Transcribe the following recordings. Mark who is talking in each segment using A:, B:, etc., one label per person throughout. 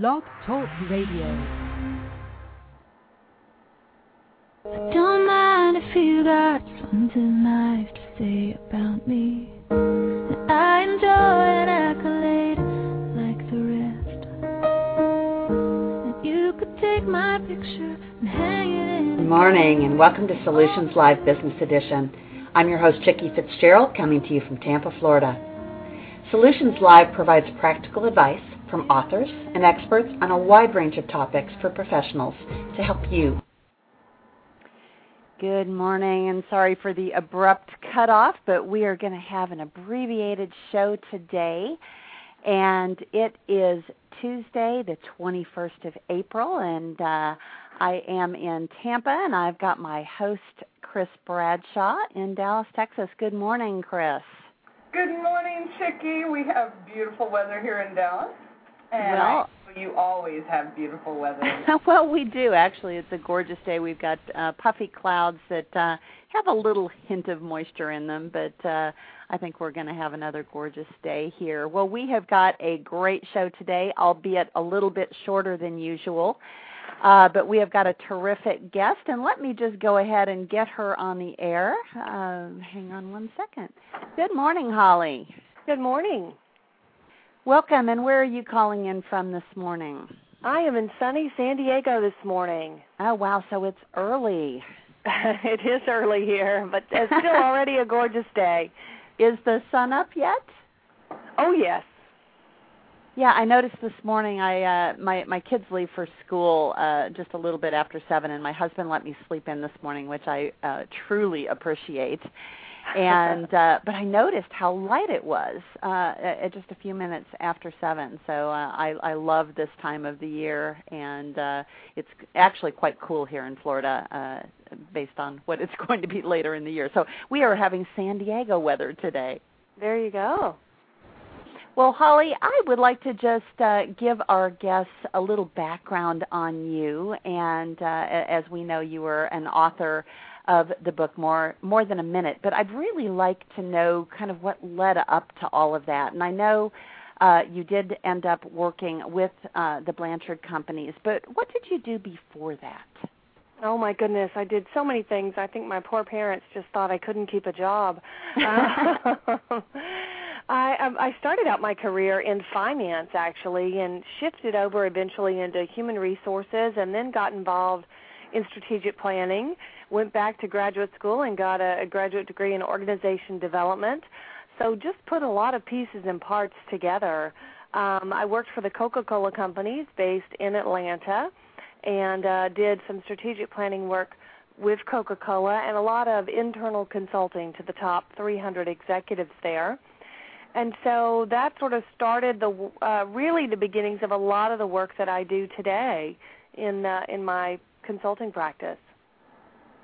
A: Blog Talk Radio.
B: Don't mind if you got something nice to say about me. That I enjoy an accolade like the rest. That you could take my picture and hang it in.
C: Good morning and welcome to Solutionz Live Business Edition. I'm your host, Chicke Fitzgerald, coming to you from Tampa, Florida. Solutionz Live provides practical advice from authors and experts on a wide range of topics for professionals to help you.
D: Good morning, and sorry for the abrupt cutoff, but we are going to have an abbreviated show today. And it is Tuesday, the 21st of April, and uh, I am in Tampa, and I've got my host, Chris Bradshaw, in Dallas, Texas. Good morning, Chris.
E: Good morning, Chicke. We have beautiful weather here in Dallas. And
D: Well-
E: I, you always have beautiful weather.
D: well, we do actually. It's a gorgeous day. We've got uh, puffy clouds that uh, have a little hint of moisture in them, but uh, I think we're going to have another gorgeous day here. Well, we have got a great show today, albeit a little bit shorter than usual. Uh, but we have got a terrific guest, and let me just go ahead and get her on the air. Um, hang on one second. Good morning, Holly.
F: Good morning.
D: Welcome, and where are you calling in from this morning?
F: I am in sunny San Diego this morning.
D: Oh, wow, so it's early.
F: it is early here, but it's still already a gorgeous day.
D: Is the sun up yet?
F: Oh yes.
D: Yeah, I noticed this morning. I uh, my my kids leave for school uh, just a little bit after seven, and my husband let me sleep in this morning, which I uh, truly appreciate. And uh, but I noticed how light it was uh, at just a few minutes after seven. So uh, I I love this time of the year, and uh, it's actually quite cool here in Florida, uh, based on what it's going to be later in the year. So we are having San Diego weather today.
F: There you go.
D: Well, Holly, I would like to just uh, give our guests a little background on you. And uh, as we know, you were an author of the book more more than a minute. But I'd really like to know kind of what led up to all of that. And I know uh, you did end up working with uh, the Blanchard companies, but what did you do before that?
F: Oh my goodness, I did so many things. I think my poor parents just thought I couldn't keep a job. I um, I started out my career in finance actually and shifted over eventually into human resources and then got involved in strategic planning. Went back to graduate school and got a, a graduate degree in organization development. So just put a lot of pieces and parts together. Um, I worked for the Coca-Cola companies based in Atlanta and uh, did some strategic planning work with Coca-Cola and a lot of internal consulting to the top 300 executives there. And so that sort of started the uh, really the beginnings of a lot of the work that I do today in uh, in my consulting practice.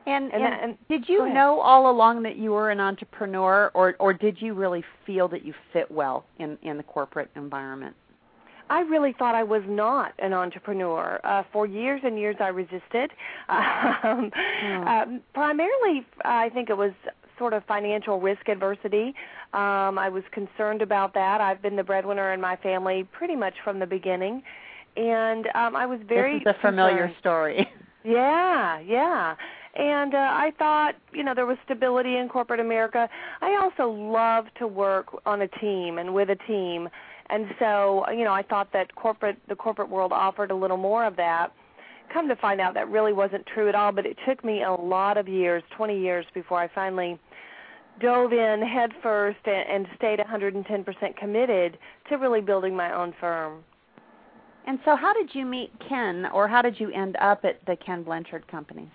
D: And,
F: And
D: and,
F: and-
D: did you know all along that you were an entrepreneur, or or did you really feel that you fit well in in the corporate environment?
F: I really thought I was not an entrepreneur. Uh, for years and years, I resisted. Um, um, primarily, I think it was sort of financial risk adversity. Um, I was concerned about that. I've been the breadwinner in my family pretty much from the beginning, and um, I was very
D: this is a familiar
F: concerned.
D: story.
F: Yeah, yeah. And uh, I thought, you know, there was stability in corporate America. I also love to work on a team and with a team. And so, you know, I thought that corporate the corporate world offered a little more of that. Come to find out that really wasn't true at all, but it took me a lot of years, 20 years before I finally dove in head first and, and stayed 110% committed to really building my own firm.
D: And so, how did you meet Ken, or how did you end up at the Ken Blanchard Company?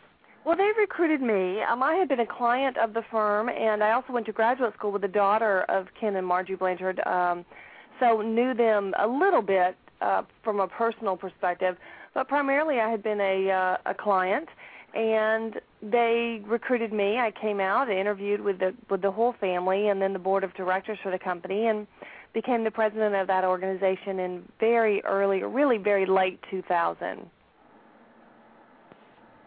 F: Well, they recruited me. Um, I had been a client of the firm, and I also went to graduate school with the daughter of Ken and Margie Blanchard, um, so knew them a little bit uh, from a personal perspective. But primarily, I had been a uh, a client, and they recruited me. I came out, interviewed with the with the whole family, and then the board of directors for the company, and became the president of that organization in very early, really very late 2000.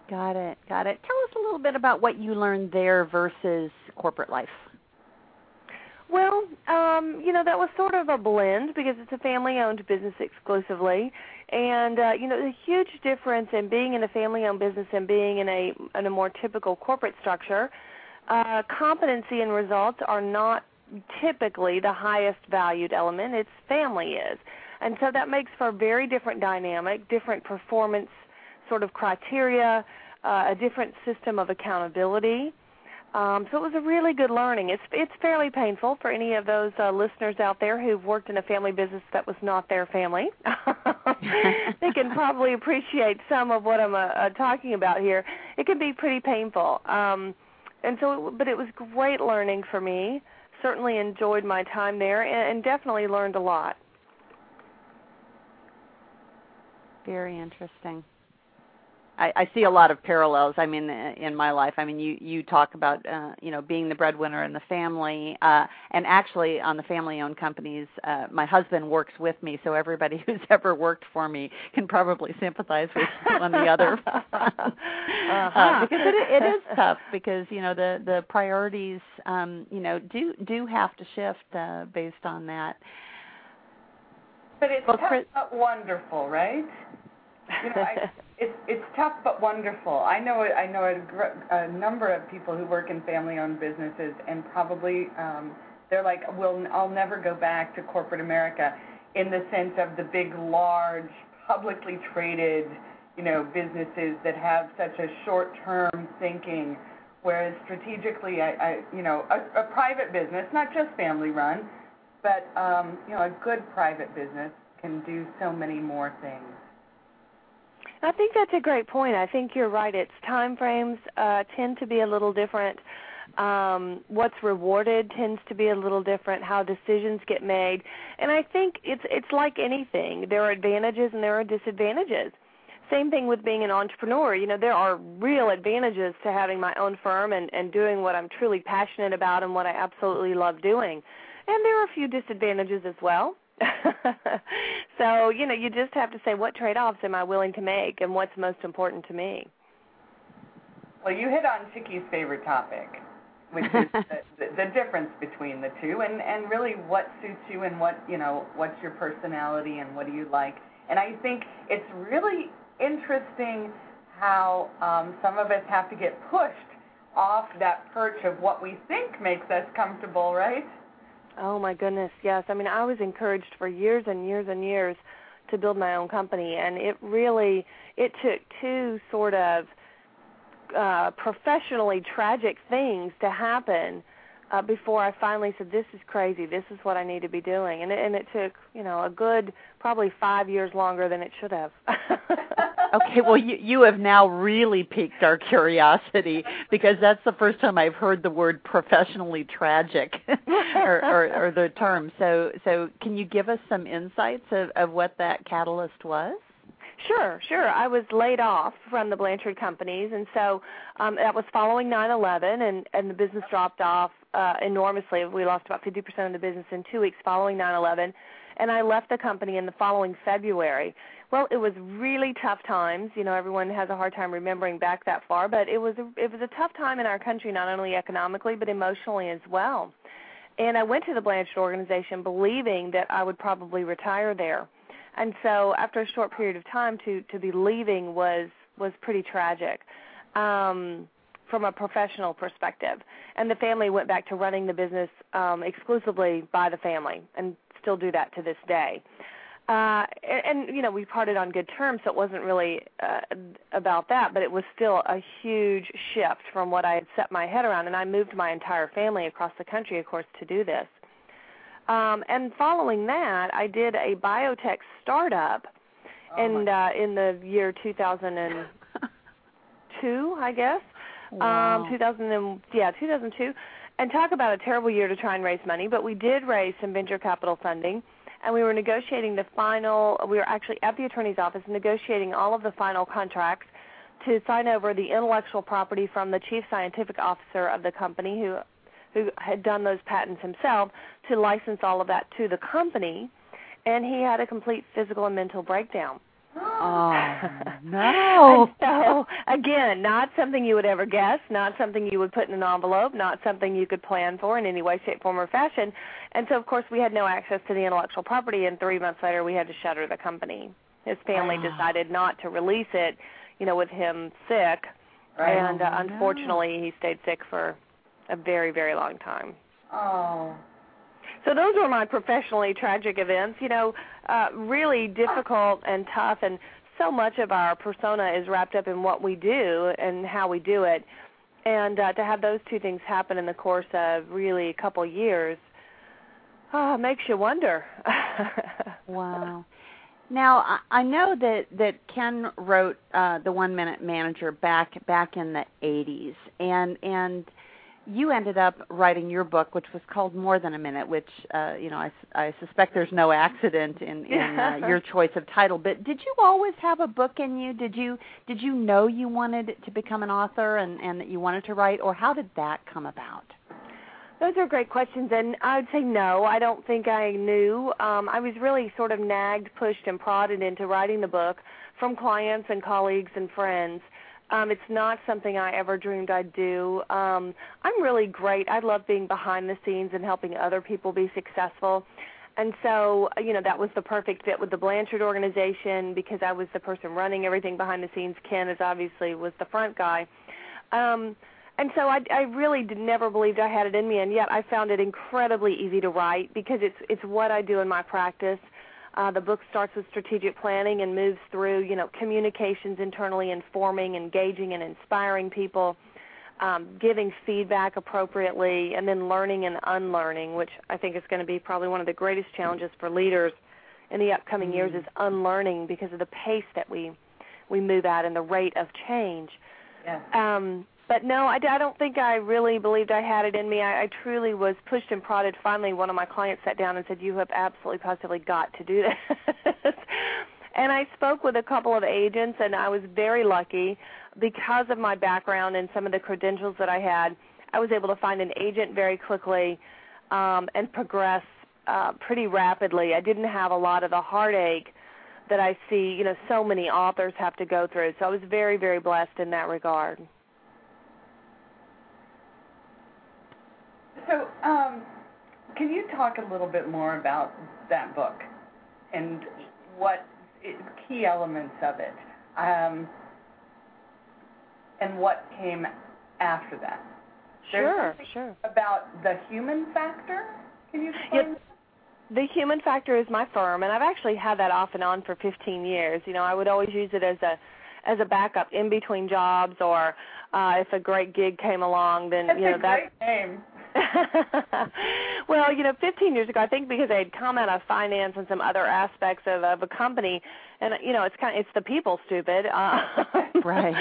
D: Got it, got it. Tell us a little bit about what you learned there versus corporate life.
F: Well, um, you know, that was sort of a blend because it's a family-owned business exclusively, and uh, you know, the huge difference in being in a family-owned business and being in a in a more typical corporate structure. Uh, competency and results are not typically the highest valued element. It's family is, and so that makes for a very different dynamic, different performance sort of criteria, uh, a different system of accountability. Um, so it was a really good learning. It's it's fairly painful for any of those uh, listeners out there who've worked in a family business that was not their family. they can probably appreciate some of what I'm uh, uh, talking about here. It can be pretty painful, um, and so but it was great learning for me. Certainly enjoyed my time there, and, and definitely learned a lot.
D: Very interesting. I, I see a lot of parallels. I mean, in my life, I mean, you you talk about uh, you know being the breadwinner in the family, uh, and actually on the family-owned companies, uh, my husband works with me, so everybody who's ever worked for me can probably sympathize with one the other, uh-huh. uh, because it, it is tough because you know the the priorities um, you know do do have to shift uh, based on that.
E: But it's well, tough Chris, wonderful, right? You know, I, it's it's tough but wonderful. I know I know a, a number of people who work in family-owned businesses, and probably um, they're like, "Well, I'll never go back to corporate America," in the sense of the big, large, publicly traded, you know, businesses that have such a short-term thinking. Whereas strategically, I, I you know, a, a private business, not just family-run, but um, you know, a good private business can do so many more things.
F: I think that's a great point. I think you're right. Its time frames uh, tend to be a little different. Um, what's rewarded tends to be a little different. How decisions get made, and I think it's it's like anything. There are advantages and there are disadvantages. Same thing with being an entrepreneur. You know, there are real advantages to having my own firm and, and doing what I'm truly passionate about and what I absolutely love doing. And there are a few disadvantages as well. so, you know, you just have to say what trade-offs am I willing to make and what's most important to me.
E: Well, you hit on Chicke's favorite topic, which is the, the, difference between the two and and really what suits you and what, you know, what's your personality and what do you like. And I think it's really interesting how um, some of us have to get pushed off that perch of what we think makes us comfortable, right?
F: Oh my goodness, yes. I mean, I was encouraged for years and years and years to build my own company, and it really it took two sort of uh, professionally tragic things to happen uh, before I finally said, "This is crazy. This is what I need to be doing." And it, and it took you know a good probably five years longer than it should have.
D: okay, well you you have now really piqued our curiosity because that's the first time I've heard the word professionally tragic or, or, or the term. So so can you give us some insights of, of what that catalyst was?
F: Sure, sure. I was laid off from the Blanchard companies, and so um, that was following 9/11, and and the business dropped off uh, enormously. We lost about 50% of the business in two weeks following 9/11, and I left the company in the following February. Well, it was really tough times. You know, everyone has a hard time remembering back that far, but it was a, it was a tough time in our country, not only economically but emotionally as well. And I went to the Blanchard organization believing that I would probably retire there and so after a short period of time to to be leaving was was pretty tragic um from a professional perspective and the family went back to running the business um exclusively by the family and still do that to this day uh and, and you know we parted on good terms so it wasn't really uh, about that but it was still a huge shift from what I had set my head around and I moved my entire family across the country of course to do this um, and following that, I did a biotech startup oh in uh, in the year 2002, I guess.
D: Wow.
F: Um, 2000 and, yeah, 2002. And talk about a terrible year to try and raise money, but we did raise some venture capital funding and we were negotiating the final we were actually at the attorney's office negotiating all of the final contracts to sign over the intellectual property from the chief scientific officer of the company who who had done those patents himself to license all of that to the company, and he had a complete physical and mental breakdown.
C: Oh no!
F: so again, not something you would ever guess, not something you would put in an envelope, not something you could plan for in any way, shape, form, or fashion. And so, of course, we had no access to the intellectual property. And three months later, we had to shutter the company. His family decided not to release it, you know, with him sick, right. and uh, unfortunately, he stayed sick for a very, very long time.
E: Oh.
F: So those were my professionally tragic events. You know, uh, really difficult and tough, and so much of our persona is wrapped up in what we do and how we do it. And uh, to have those two things happen in the course of really a couple years, oh, makes you wonder.
D: wow. Now I know that that Ken wrote uh, the One Minute Manager back back in the 80s, and and you ended up writing your book, which was called More Than a Minute, which uh, you know I, I suspect there's no accident in, in uh, your choice of title. But did you always have a book in you? Did you did you know you wanted to become an author and, and that you wanted to write, or how did that come about?
F: Those are great questions, and I would say no. I don't think I knew. Um, I was really sort of nagged, pushed, and prodded into writing the book from clients and colleagues and friends. Um, it's not something I ever dreamed I'd do. Um, I'm really great. I love being behind the scenes and helping other people be successful. And so, you know, that was the perfect fit with the Blanchard organization because I was the person running everything behind the scenes. Ken is obviously was the front guy. Um, and so I, I really did, never believed I had it in me, and yet I found it incredibly easy to write because it's it's what I do in my practice. Uh, the book starts with strategic planning and moves through, you know, communications internally, informing, engaging, and inspiring people, um, giving feedback appropriately, and then learning and unlearning, which I think is going to be probably one of the greatest challenges for leaders in the upcoming mm-hmm. years is unlearning because of the pace that we we move at and the rate of change.
E: Yeah.
F: Um, but no, I, I don't think I really believed I had it in me. I, I truly was pushed and prodded. Finally, one of my clients sat down and said, "You have absolutely, positively got to do this." and I spoke with a couple of agents, and I was very lucky because of my background and some of the credentials that I had. I was able to find an agent very quickly um, and progress uh, pretty rapidly. I didn't have a lot of the heartache that I see, you know, so many authors have to go through. So I was very, very blessed in that regard.
E: So, um, can you talk a little bit more about that book and what key elements of it, um, and what came after that?
F: Sure, sure.
E: About the human factor. Can you explain?
F: Yep. The Human Factor is my firm, and I've actually had that off and on for 15 years. You know, I would always use it as a as a backup in between jobs, or uh, if a great gig came along, then
E: That's
F: you know
E: a
F: that.
E: Great name.
F: well, you know, 15 years ago, I think because I had come out of finance and some other aspects of, of a company, and you know, it's kind of it's the people, stupid. Uh,
D: right.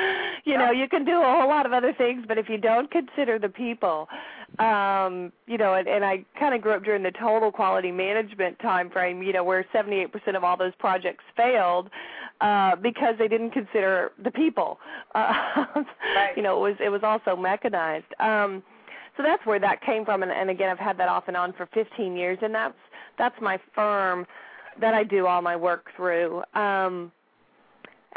F: You know, you can do a whole lot of other things, but if you don't consider the people, um, you know, and, and I kind of grew up during the total quality management time frame, you know, where 78% of all those projects failed uh, because they didn't consider the people. Uh,
E: right.
F: You know, it was it was also mechanized. Um, so that's where that came from and, and again I've had that off and on for 15 years and that's that's my firm that I do all my work through. Um,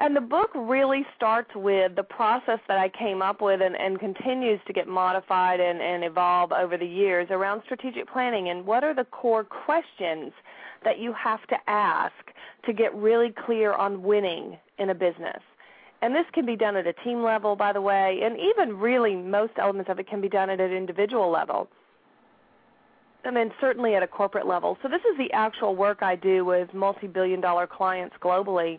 F: and the book really starts with the process that I came up with and, and continues to get modified and, and evolve over the years around strategic planning and what are the core questions that you have to ask to get really clear on winning in a business. And this can be done at a team level, by the way, and even really most elements of it can be done at an individual level. And then certainly at a corporate level. So this is the actual work I do with multi-billion dollar clients globally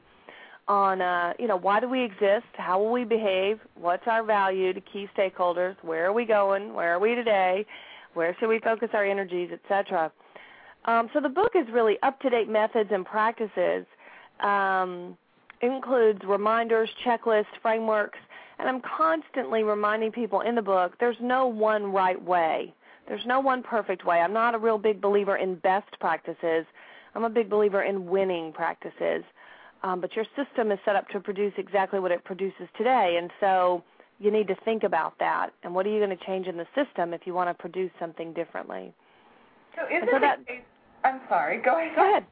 F: on uh, you know, why do we exist? How will we behave? What's our value to key stakeholders? Where are we going? Where are we today? Where should we focus our energies, etc. Um, so the book is really up-to-date methods and practices um, includes reminders, checklists, frameworks, and I'm constantly reminding people in the book there's no one right way. There's no one perfect way. I'm not a real big believer in best practices. I'm a big believer in winning practices. Um, but your system is set up to produce exactly what it produces today, and so you need to think about that. And what are you going to change in the system if you want to produce something differently?
E: So is it that, I'm sorry. Go ahead.
F: Go ahead.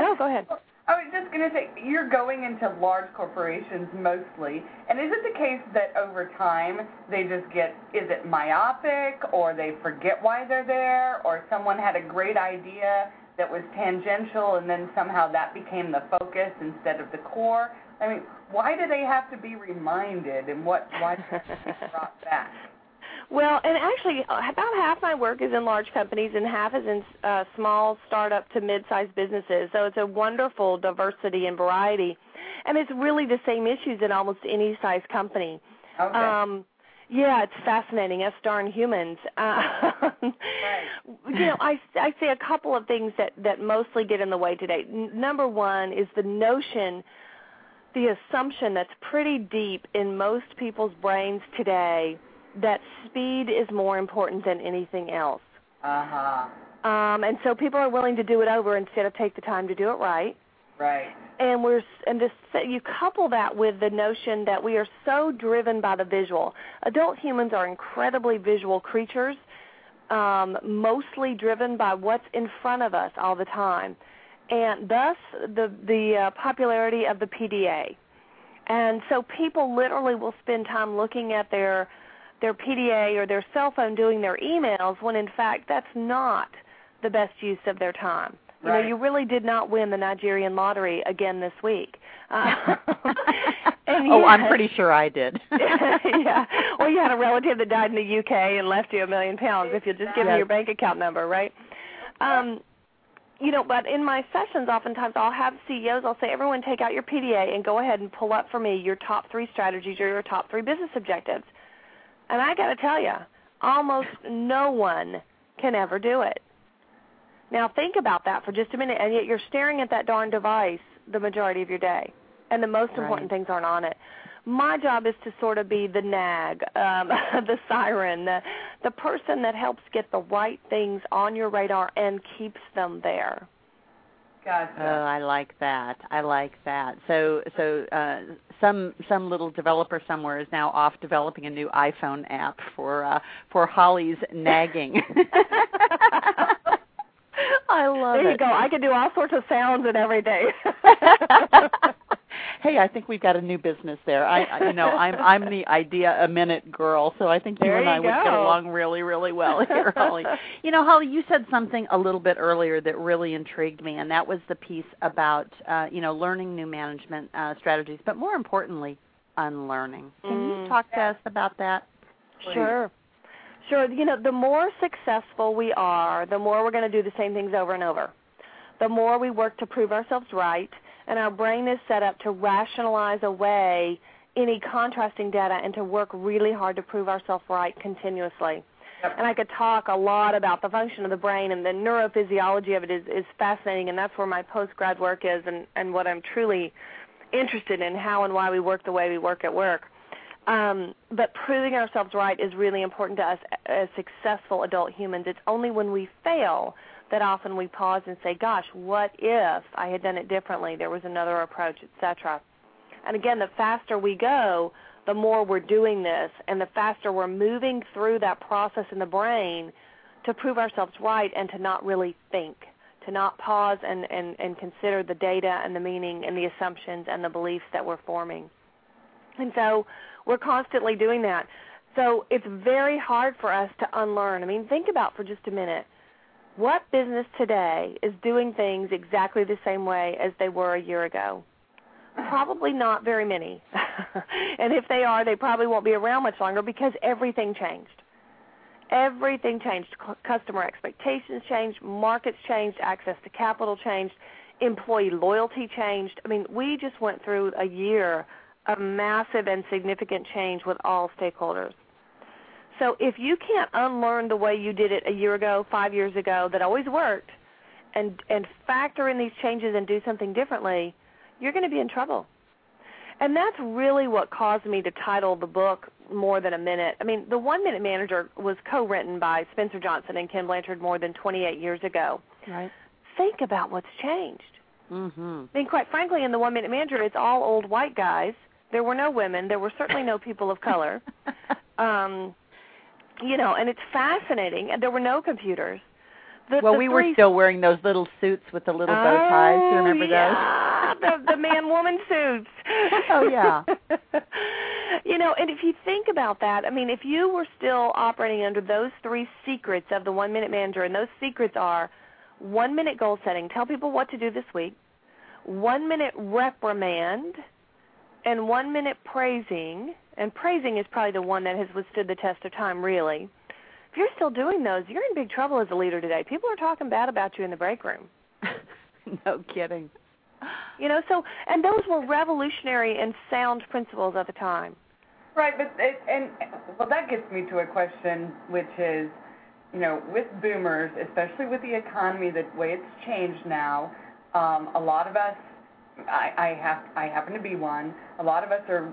F: No, go ahead.
E: I was just going to say, you're going into large corporations mostly, and is it the case that over time they just get, is it myopic, or they forget why they're there, or someone had a great idea that was tangential and then somehow that became the focus instead of the core? I mean, why do they have to be reminded, and what why do they be brought back?
F: Well, and actually, about half my work is in large companies, and half is in uh, small startup to mid-sized businesses. So it's a wonderful diversity and variety, and it's really the same issues in almost any size company.
E: Okay. Um,
F: yeah, it's fascinating. Us darn humans. Uh,
E: right.
F: You know, I I see a couple of things that that mostly get in the way today. N- number one is the notion, the assumption that's pretty deep in most people's brains today that speed is more important than anything else.
E: Uh-huh.
F: Um, and so people are willing to do it over instead of take the time to do it right.
E: Right.
F: And we're and just you couple that with the notion that we are so driven by the visual. Adult humans are incredibly visual creatures, um, mostly driven by what's in front of us all the time, and thus the the uh, popularity of the PDA. And so people literally will spend time looking at their their PDA or their cell phone doing their emails when in fact that's not the best use of their time. You
E: right.
F: know, you really did not win the Nigerian lottery again this week. Uh,
D: oh, I'm pretty sure I did.
F: yeah. Or you had a relative that died in the UK and left you a million pounds if you just give me your bank account number, right? Um, you know, but in my sessions, oftentimes I'll have CEOs. I'll say, everyone, take out your PDA and go ahead and pull up for me your top three strategies or your top three business objectives. And I got to tell you, almost no one can ever do it. Now think about that for just a minute, and yet you're staring at that darn device the majority of your day, and the most important
D: right.
F: things aren't on it. My job is to sort of be the nag, um, the siren, the the person that helps get the right things on your radar and keeps them there.
E: Gotcha.
D: Oh, I like that. I like that. So, so uh, some some little developer somewhere is now off developing a new iPhone app for uh, for Holly's nagging. I love it.
F: there
D: it.
F: you go. I can do all sorts of sounds and everything.
D: hey, I think we've got a new business there. I, I you know, I'm I'm the idea a minute girl, so I think you
F: there
D: and
F: you
D: I
F: go.
D: would get along really, really well here, Holly. you know, Holly, you said something a little bit earlier that really intrigued me, and that was the piece about uh, you know learning new management uh, strategies, but more importantly, unlearning. Can
F: mm.
D: you talk to us about that?
F: Sure. Sure. You know, the more successful we are, the more we're going to do the same things over and over. The more we work to prove ourselves right, and our brain is set up to rationalize away any contrasting data and to work really hard to prove ourselves right continuously.
E: Yep.
F: And I could talk a lot about the function of the brain and the neurophysiology of it is, is fascinating, and that's where my postgrad work is and, and what I'm truly interested in, how and why we work the way we work at work. Um, but proving ourselves right is really important to us as successful adult humans. It's only when we fail that often we pause and say, "Gosh, what if I had done it differently? There was another approach, etc." And again, the faster we go, the more we're doing this, and the faster we're moving through that process in the brain to prove ourselves right and to not really think, to not pause and, and, and consider the data and the meaning and the assumptions and the beliefs that we're forming. And so we're constantly doing that. So it's very hard for us to unlearn. I mean, think about for just a minute. What business today is doing things exactly the same way as they were a year ago? Probably not very many. and if they are, they probably won't be around much longer because everything changed. Everything changed. C- customer expectations changed, markets changed, access to capital changed, employee loyalty changed. I mean, we just went through a year of massive and significant change with all stakeholders. So if you can't unlearn the way you did it a year ago, five years ago, that always worked, and and factor in these changes and do something differently, you're going to be in trouble. And that's really what caused me to title the book More Than a Minute. I mean, The One Minute Manager was co-written by Spencer Johnson and Ken Blanchard more than 28 years ago.
D: Right.
F: Think about what's changed.
D: Mm-hmm.
F: I mean, quite frankly, in The One Minute Manager, it's all old white guys. There were no women. There were certainly no people of color. Um, you know, and it's fascinating. And there were no computers. The,
D: well,
F: the
D: we were still wearing those little suits with the little bow ties.
F: Oh,
D: you remember
F: yeah.
D: those?
F: the the man woman suits.
D: oh yeah.
F: you know, and if you think about that, I mean, if you were still operating under those three secrets of the one minute manager, and those secrets are one minute goal setting, tell people what to do this week, one minute reprimand, and one minute praising. And praising is probably the one that has withstood the test of time, really if you're still doing those, you're in big trouble as a leader today. People are talking bad about you in the break room.
D: no kidding.
F: You know, so and those were revolutionary and sound principles at the time.
E: Right, but it, and well, that gets me to a question, which is, you know, with boomers, especially with the economy, the way it's changed now, um, a lot of us, I, I have, I happen to be one. A lot of us are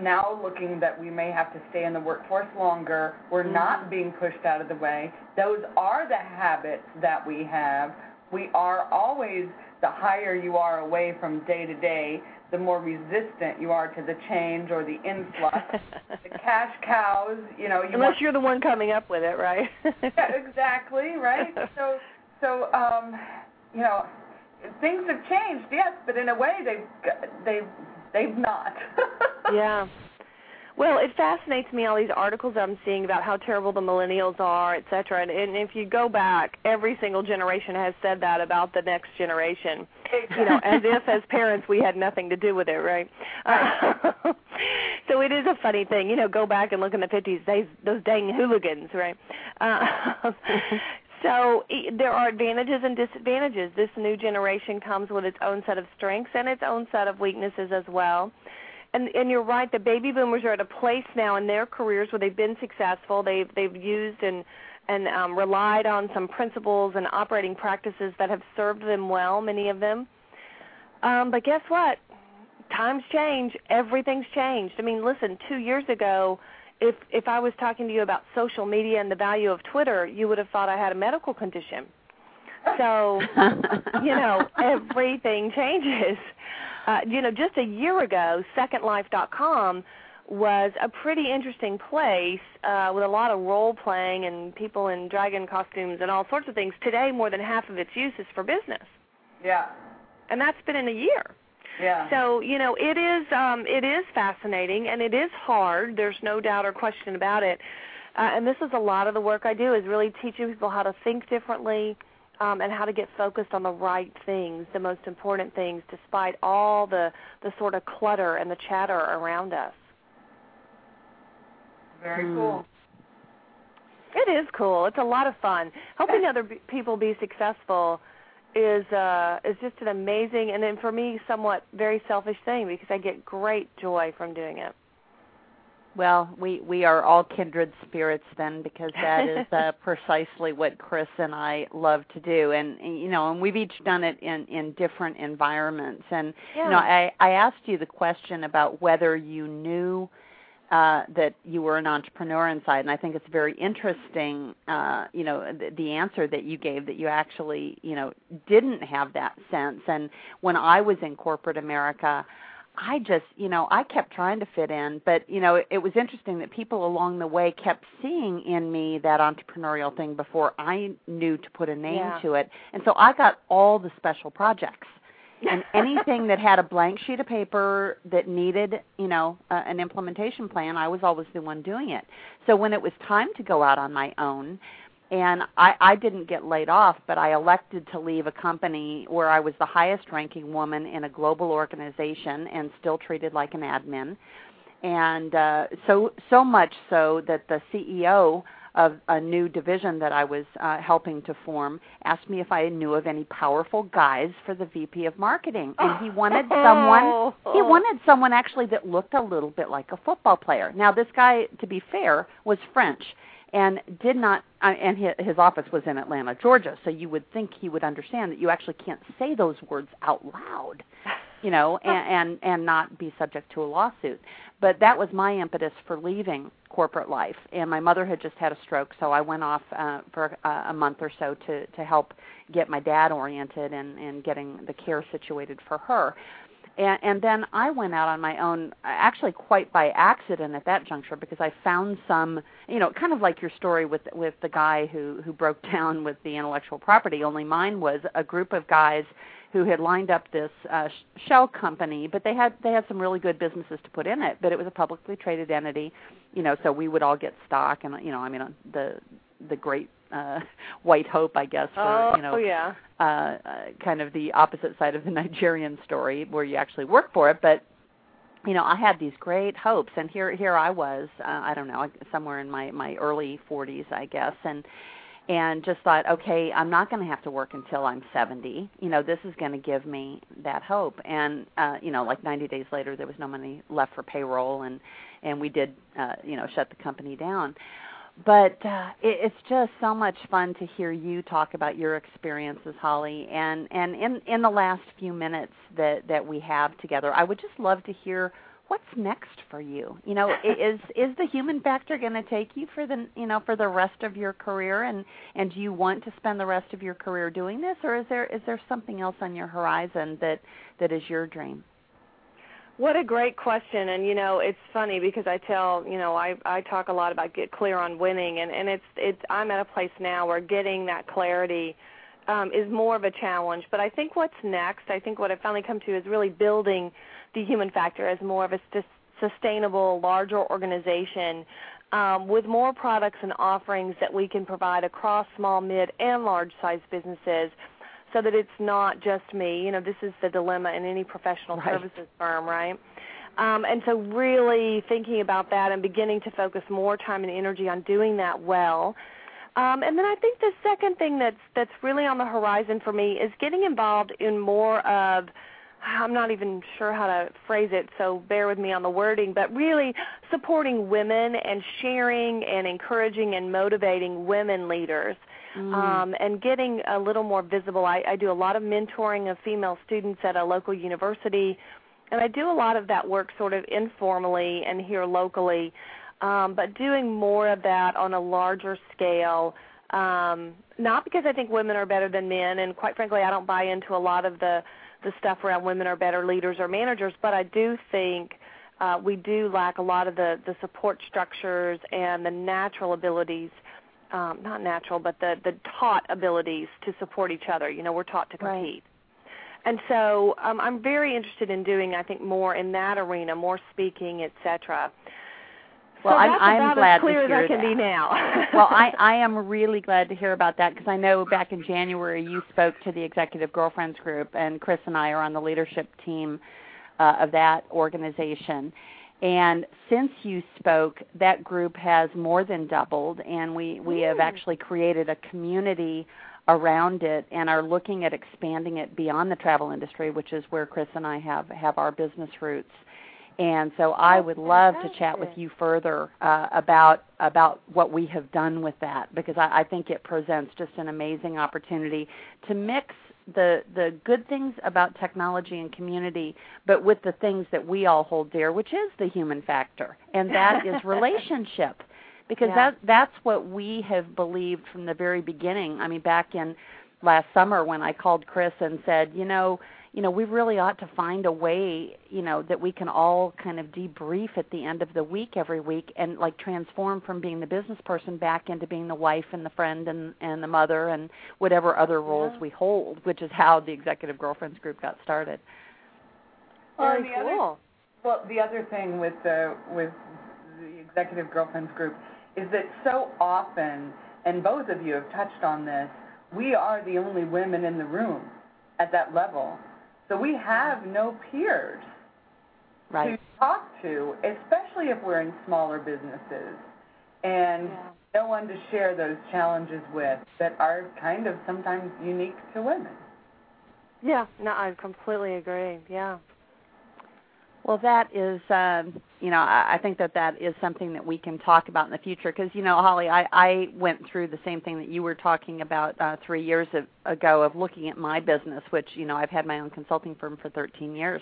E: now looking that we may have to stay in the workforce longer. We're mm-hmm. not being pushed out of the way. Those are the habits that we have. We are always, the higher you are away from day to day, the more resistant you are to the change or the influx. the cash cows, you know. You
F: Unless you're the one coming up with it, right?
E: yeah, exactly, right? So, so um, you know, things have changed, yes, but in a way they've they've they've not.
F: yeah. Well, it fascinates me all these articles I'm seeing about how terrible the millennials are, et cetera. And, and if you go back, every single generation has said that about the next generation.
E: Exactly.
F: You know, as if as parents we had nothing to do with it, right? Uh, so it is a funny thing. You know, go back and look in the 50s. They, those dang hooligans, right? Uh, so there are advantages and disadvantages. This new generation comes with its own set of strengths and its own set of weaknesses as well. And and you're right, the baby boomers are at a place now in their careers where they've been successful. They've they've used and and um, relied on some principles and operating practices that have served them well, many of them. Um, but guess what? Times change. Everything's changed. I mean, listen, two years ago, if if I was talking to you about social media and the value of Twitter, you would have thought I had a medical condition. So, you know, everything changes. Uh, you know, just a year ago, SecondLife.com was a pretty interesting place uh, with a lot of role playing and people in dragon costumes and all sorts of things. Today, more than half of its use is for business.
E: Yeah.
F: And that's been in a year.
E: Yeah.
F: So you know it is um, it is fascinating and it is hard. There's no doubt or question about it. Uh, and this is a lot of the work I do is really teaching people how to think differently um, and how to get focused on the right things, the most important things, despite all the the sort of clutter and the chatter around us.
E: Very hmm. cool.
F: It is cool. It's a lot of fun. Helping other b- people be successful is uh is just an amazing and then for me somewhat very selfish thing because I get great joy from doing it.
D: Well, we we are all kindred spirits then because that is uh, precisely what Chris and I love to do and you know and we've each done it in in different environments and
F: yeah.
D: you know I I asked you the question about whether you knew uh, that you were an entrepreneur inside, and I think it's very interesting, uh, you know, the, the answer that you gave that you actually, you know, didn't have that sense. And when I was in corporate America, I just, you know, I kept trying to fit in, but you know, it, it was interesting that people along the way kept seeing in me that entrepreneurial thing before I knew to put a name
F: yeah.
D: to it, and so I got all the special projects and anything that had a blank sheet of paper that needed, you know, uh, an implementation plan, I was always the one doing it. So when it was time to go out on my own, and I, I didn't get laid off, but I elected to leave a company where I was the highest ranking woman in a global organization and still treated like an admin. And uh, so so much so that the CEO of a new division that I was uh, helping to form asked me if I knew of any powerful guys for the VP of marketing, and he wanted someone. He wanted someone actually that looked a little bit like a football player. Now, this guy, to be fair, was French and did not uh, and his office was in Atlanta, Georgia, so you would think he would understand that you actually can't say those words out loud you know, and, and and not be subject to a lawsuit. But that was my impetus for leaving corporate life. And my mother had just had a stroke, so I went off uh, for a, a month or so to to help get my dad oriented and and getting the care situated for her. and, and then I went out on my own, actually quite by accident at that juncture, because I found some, you know, kind of like your story with with the guy who who broke down with the intellectual property. Only mine was a group of guys who had lined up this uh, shell company, but they had they had some really good businesses to put in it. But it was a publicly traded entity, you know, so we would all get stock, and you know, I mean, the the great uh, white hope, I guess, for
F: oh,
D: you know,
F: yeah.
D: uh, uh, kind of the opposite side of the Nigerian story, where you actually work for it. But you know, I had these great hopes, and here here I was, uh, I don't know, somewhere in my my early 40s, I guess, and and just thought, okay, I'm not going to have to work until I'm 70. You know, this is going to give me that hope. And uh, you know, like 90 days later, there was no money left for payroll, and and we did, uh, you know, shut the company down but uh, it, it's just so much fun to hear you talk about your experiences, Holly. And and in in the last few minutes that that we have together, I would just love to hear what's next for you. You know, is is the human factor going to take you for the you know for the rest of your career? And and do you want to spend the rest of your career doing this, or is there is there something else on your horizon that that is your dream?
F: What a great question, and you know it's funny because I tell you know I I talk a lot about get clear on winning, and and it's it's I'm at a place now where getting that clarity um, is more of a challenge. But I think what's next, I think what I've finally come to is really building the human factor as more of a sustainable, larger organization um, with more products and offerings that we can provide across small, mid, and large size businesses so that it's not just me. You know, this is the dilemma in any professional
D: right.
F: services firm, right? Um, and so really thinking about that and beginning to focus more time and energy on doing that well. Um, and then I think the second thing that's that's really on the horizon for me is getting involved in more of I'm not even sure how to phrase it, so bear with me on the wording, but really supporting women and sharing and encouraging and motivating women leaders mm. um, and getting a little more visible. I, I do a lot of mentoring of female students at a local university, and I do a lot of that work sort of informally and here locally, um, but doing more of that on a larger scale. Um, not because I think women are better than men, and quite frankly, I don't buy into a lot of the the stuff around women are better leaders or managers, but I do think uh, we do lack a lot of the the support structures and the natural abilities um, not natural, but the the taught abilities to support each other. You know, we're taught to compete.
D: Right.
F: And so um, I'm very interested in doing, I think, more in that arena, more speaking, etc.
D: Well,
F: so
D: I'm, I'm glad
F: as clear
D: to hear
F: as I can
D: that.
F: be now.
D: well, I, I am really glad to hear about that because I know back in January you spoke to the Executive Girlfriends Group, and Chris and I are on the leadership team uh, of that organization. And since you spoke, that group has more than doubled, and we, we have actually created a community around it and are looking at expanding it beyond the travel industry, which is where Chris and I have, have our business roots. And so I would love to chat with you further uh, about about what we have done with that because I, I think it presents just an amazing opportunity to mix the the good things about technology and community, but with the things that we all hold dear, which is the human factor, and that is relationship. Because
F: yeah.
D: that that's what we have believed from the very beginning. I mean, back in last summer when I called Chris and said, you know, you know, we really ought to find a way, you know, that we can all kind of debrief at the end of the week every week and like transform from being the business person back into being the wife and the friend and and the mother and whatever other roles
F: yeah.
D: we hold, which is how the executive girlfriends group got started.
F: Very
E: well,
F: cool.
E: Other, well, the other thing with the with the executive girlfriends group is that so often, and both of you have touched on this, we are the only women in the room at that level. So we have no peers
D: right.
E: to talk to, especially if we're in smaller businesses, and
F: Yeah.
E: no one to share those challenges with that are kind of sometimes unique to women.
F: Yeah, no, I completely agree. Yeah.
D: Well, that is, um, you know, I, I think that that is something that we can talk about in the future because, you know, Holly, I, I went through the same thing that you were talking about uh, three years of, ago of looking at my business, which, you know, I've had my own consulting firm for 13 years,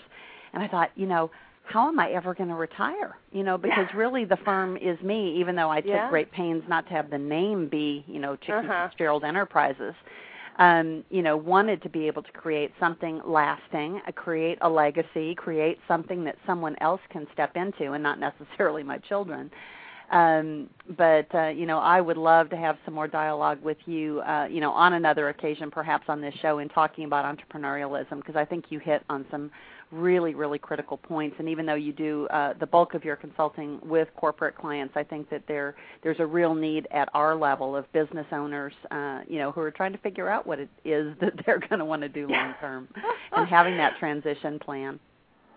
D: and I thought, you know, how am I ever going to retire? You know, because really the firm is me, even though I took
F: Yeah.
D: great pains not to have the name be, you know, Chicke
F: Uh-huh.
D: Fitzgerald Enterprises. Um, you know, wanted to be able to create something lasting, uh, create a legacy, create something that someone else can step into, and not necessarily my children. Um, but uh, you know, I would love to have some more dialogue with you, uh, you know, on another occasion, perhaps on this show, in talking about entrepreneurialism, because I think you hit on some really, really critical points. And even though you do uh, the bulk of your consulting with corporate clients, I think that there there's a real need at our level of business owners, uh, you know, who are trying to figure out what it is that they're going to want to do long term, and having that transition plan.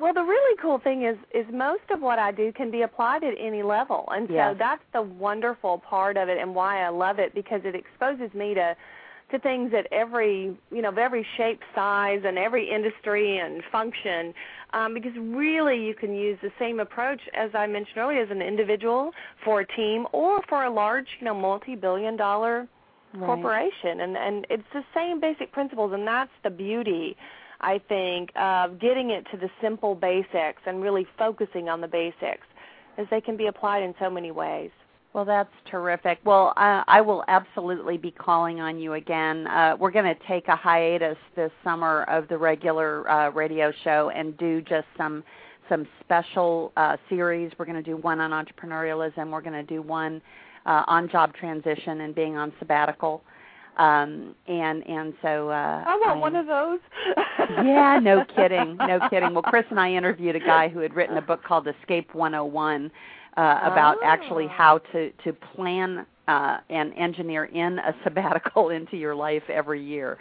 F: Well, the really cool thing is is most of what I do can be applied at any level, and so
D: yes.
F: that's the wonderful part of it, and why I love it because it exposes me to to things at every you know of every shape size and every industry and function um, because really you can use the same approach as i mentioned earlier as an individual for a team or for a large you know multi-billion dollar
D: right.
F: corporation and and it's the same basic principles and that's the beauty i think of getting it to the simple basics and really focusing on the basics as they can be applied in so many ways
D: well, that's terrific. Well, uh, I will absolutely be calling on you again. Uh, we're going to take a hiatus this summer of the regular uh, radio show and do just some some special uh, series. We're going to do one on entrepreneurialism. We're going to do one uh, on job transition and being on sabbatical. Um, and and so uh,
F: I want I, one of those.
D: yeah, no kidding, no kidding. Well, Chris and I interviewed a guy who had written a book called Escape 101 uh, about
F: oh.
D: actually how to to plan uh, and engineer in a sabbatical into your life every year.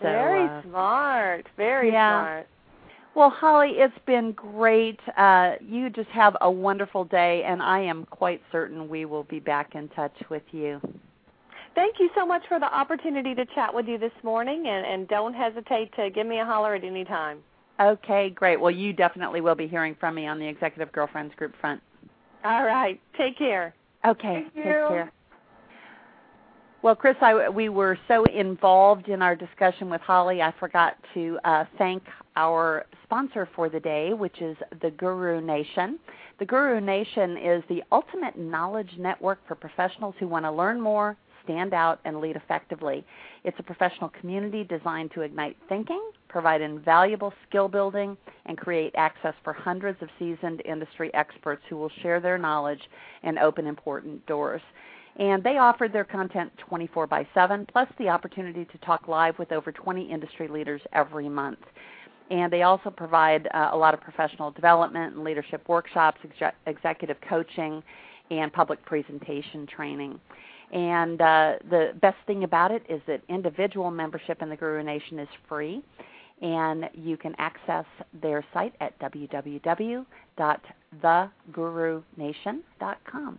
D: So,
F: very
D: uh,
F: smart. Very
D: yeah.
F: smart.
D: Well, Holly, it's been great. Uh, you just have a wonderful day, and I am quite certain we will be back in touch with you.
F: Thank you so much for the opportunity to chat with you this morning, and, and don't hesitate to give me a holler at any time.
D: Okay, great. Well, you definitely will be hearing from me on the Executive Girlfriends Group front.
F: All right. Take care.
D: Okay.
E: Thank
D: take care. Well, Chris, I, we were so involved in our discussion with Holly, I forgot to uh, thank our sponsor for the day, which is the Guru Nation. The Guru Nation is the ultimate knowledge network for professionals who want to learn more, stand out, and lead effectively. It's a professional community designed to ignite thinking, provide invaluable skill building, and create access for hundreds of seasoned industry experts who will share their knowledge and open important doors. And they offered their content 24 by 7, plus the opportunity to talk live with over 20 industry leaders every month. And they also provide uh, a lot of professional development and leadership workshops, ex- executive coaching, and public presentation training. And uh, the best thing about it is that individual membership in the Guru Nation is free and you can access their site at www.thegurunation.com.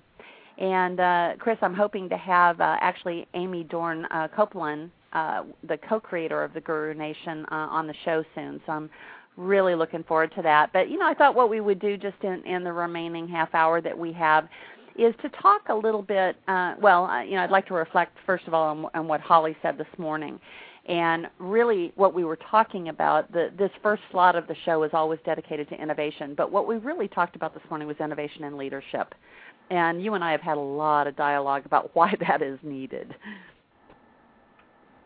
D: And uh, Chris, I'm hoping to have uh, actually Amy Dorn uh, Copeland, uh, the co-creator of the Guru Nation, uh, on the show soon. So I'm really looking forward to that. But you know, I thought what we would do just in, in the remaining half hour that we have is to talk a little bit. Uh, well, uh, you know, I'd like to reflect first of all on, on what Holly said this morning. And really, what we were talking about, the, this first slot of the show is always dedicated to innovation. But what we really talked about this morning was innovation and leadership. And you and I have had a lot of dialogue about why that is needed.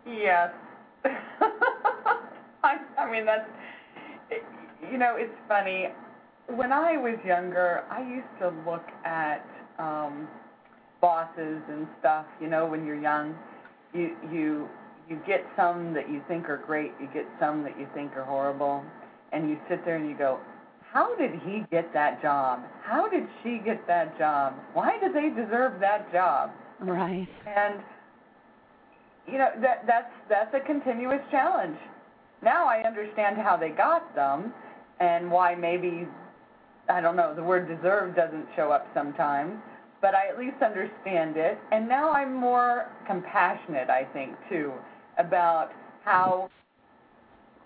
E: Yes. I, I mean, that's, you know, it's funny. When I was younger, I used to look at um, bosses and stuff, you know, when you're young. You, you you get some that you think are great, you get some that you think are horrible, and you sit there and you go, how did he get that job? How did she get that job? Why do they deserve that job?
D: Right.
E: And you know that that's that's a continuous challenge. Now I understand how they got them and why maybe I don't know, the word deserve doesn't show up sometimes, but I at least understand it. And now I'm more compassionate, I think, too about how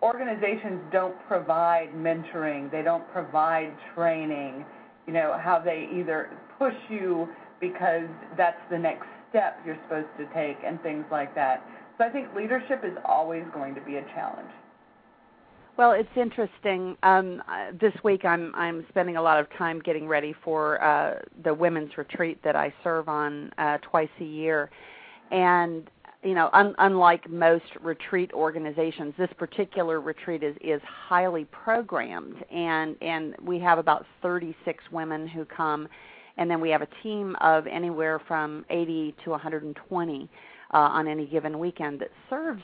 E: organizations don't provide mentoring, they don't provide training, you know, how they either push you because that's the next step you're supposed to take and things like that. So I think leadership is always going to be a challenge.
D: Well, it's interesting. Um, this week, I'm I'm spending a lot of time getting ready for uh, the women's retreat that I serve on uh, twice a year, and you know, un- unlike most retreat organizations, this particular retreat is is highly programmed, and and we have about 36 women who come, and then we have a team of anywhere from 80 to 120 uh, on any given weekend that serves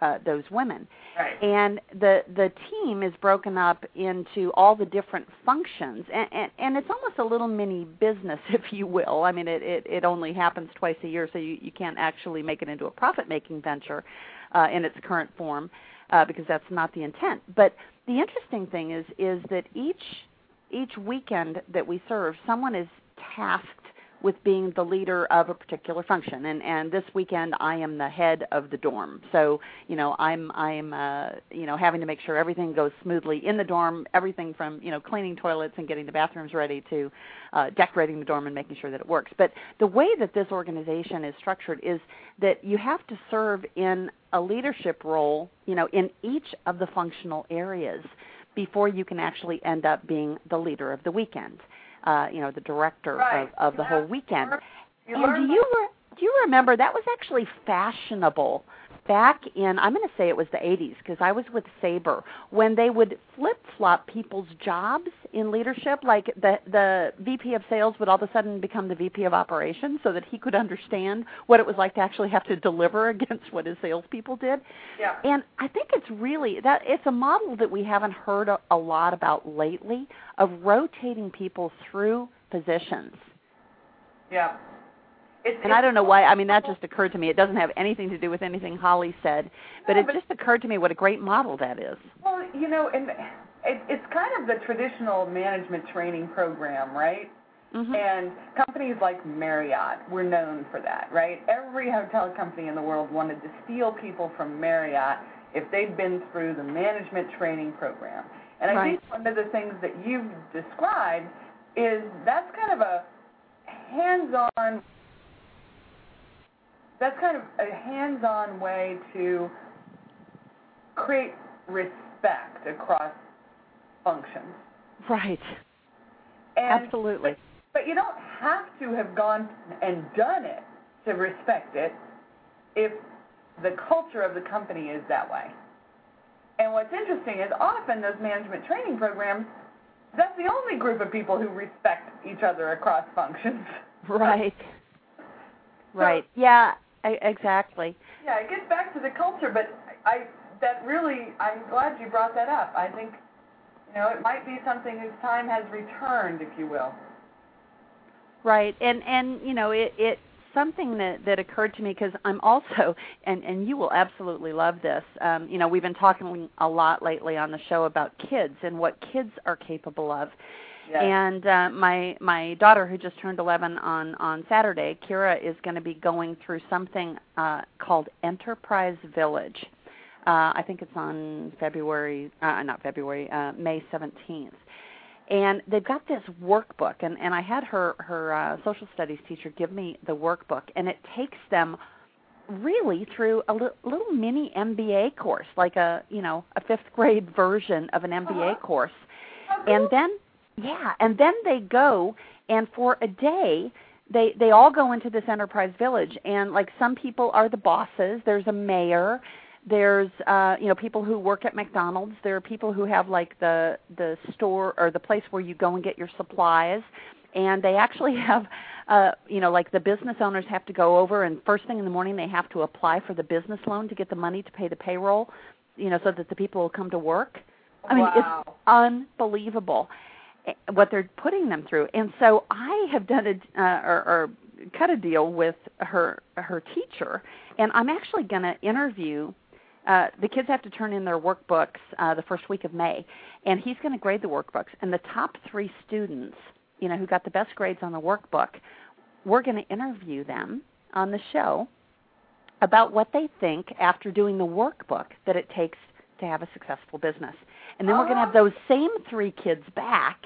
D: uh, those women.
E: Right.
D: And the the team is broken up into all the different functions, and, and and it's almost a little mini business, if you will. I mean, it it, it only happens twice a year, so you you can't actually make it into a profit making venture uh, in its current form, uh, because that's not the intent. But the interesting thing is is that each each weekend that we serve, someone is tasked with being the leader of a particular function. And and this weekend I am the head of the dorm. So you know I'm I'm uh you know having to make sure everything goes smoothly in the dorm everything from you know cleaning toilets and getting the bathrooms ready to uh decorating the dorm and making sure that it works. But the way that this organization is structured is that you have to serve in a leadership role you know in each of the functional areas before you can actually end up being the leader of the weekend uh, you know, the director
E: right.
D: of, of the
E: yeah.
D: whole weekend.
E: You
D: and do you re- do you remember that was actually fashionable back in I'm going to say it was the 80s because I was with Sabre when they would flip-flop people's jobs in leadership like the the VP of sales would all of a sudden become the VP of operations so that he could understand what it was like to actually have to deliver against what his salespeople did.
E: Yeah.
D: And I think it's really that it's a model that we haven't heard a, a lot about lately of rotating people through positions.
E: Yeah. It's,
D: and I don't know why. I mean, that just occurred to me. It doesn't have anything to do with anything Holly said, but
E: no,
D: it
E: but,
D: just occurred to me what a great model that is.
E: Well, you know, and it, it's kind of the traditional management training program, right?
D: Mm-hmm.
E: And companies like Marriott were known for that, right? Every hotel company in the world wanted to steal people from Marriott if they'd been through the management training program. And I
D: right.
E: think one of the things that you've described is that's kind of a hands-on that's kind of a hands-on way to create respect across functions.
D: Right.
E: And,
D: Absolutely.
E: But, but you don't have to have gone and done it to respect it if the culture of the company is that way. And what's interesting is often those management training programs, that's the only group of people who respect each other across functions.
D: Right. right. Yeah, exactly.
E: Yeah, it gets back to the culture, but I that really I'm glad you brought that up. I think you know it might be something whose time has returned, if you will.
D: Right, and and you know it it something that that occurred to me because I'm also and and you will absolutely love this. Um, you know we've been talking a lot lately on the show about kids and what kids are capable of.
E: Yes.
D: And uh, my my daughter, who just turned 11 on on Saturday, Kira, is going to be going through something uh, called Enterprise Village. Uh, I think it's on February, uh, not February, uh, May 17th. And they've got this workbook, and, and I had her her uh, social studies teacher give me the workbook, and it takes them really through a li- little mini MBA course, like a you know a fifth grade version of an MBA
E: uh-huh.
D: course, and then yeah, and then they go and for a day they they all go into this enterprise village and like some people are the bosses, there's a mayor, there's uh you know people who work at McDonald's, there are people who have like the the store or the place where you go and get your supplies. And they actually have uh you know like the business owners have to go over and first thing in the morning they have to apply for the business loan to get the money to pay the payroll you know so that the people will come to work. I mean
E: wow.
D: it's unbelievable what they're putting them through. And so I have done a uh, or, or cut a deal with her her teacher, and I'm actually going to interview. Uh, the kids have to turn in their workbooks uh, the first week of May, and he's going to grade the workbooks. And the top three students, you know, who got the best grades on the workbook, we're going to interview them on the show about what they think after doing the workbook that it takes to have a successful business. And then we're going to have oh. those same three kids back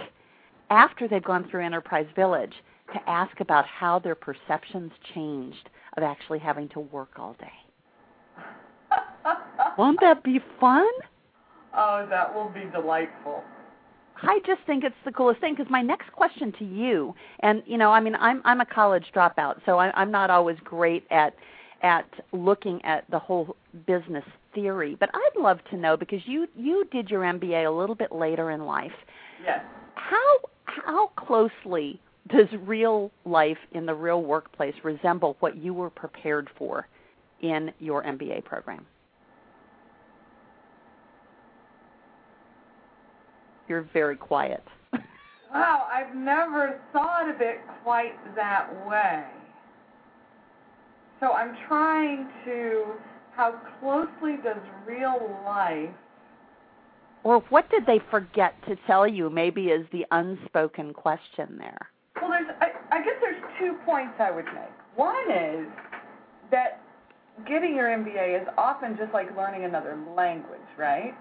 D: after they've gone through Enterprise Village to ask about how their perceptions changed of actually having to work all day. Won't that be fun?
E: Oh, that will be delightful.
D: I just think it's the coolest thing because my next question to you, and you know, I mean, I'm I'm a college dropout, so I, I'm not always great at at looking at the whole business theory, but I'd love to know because you you did your MBA a little bit later in life.
E: Yes.
D: How how closely does real life in the real workplace resemble what you were prepared for in your MBA program? You're very quiet.
E: wow, I've never thought of it quite that way. So I'm trying to, how closely does real life
D: or what did they forget to tell you maybe is the unspoken question there?
E: Well there's I, I guess there's two points i would make. One is that getting your mba is often just like learning another language right?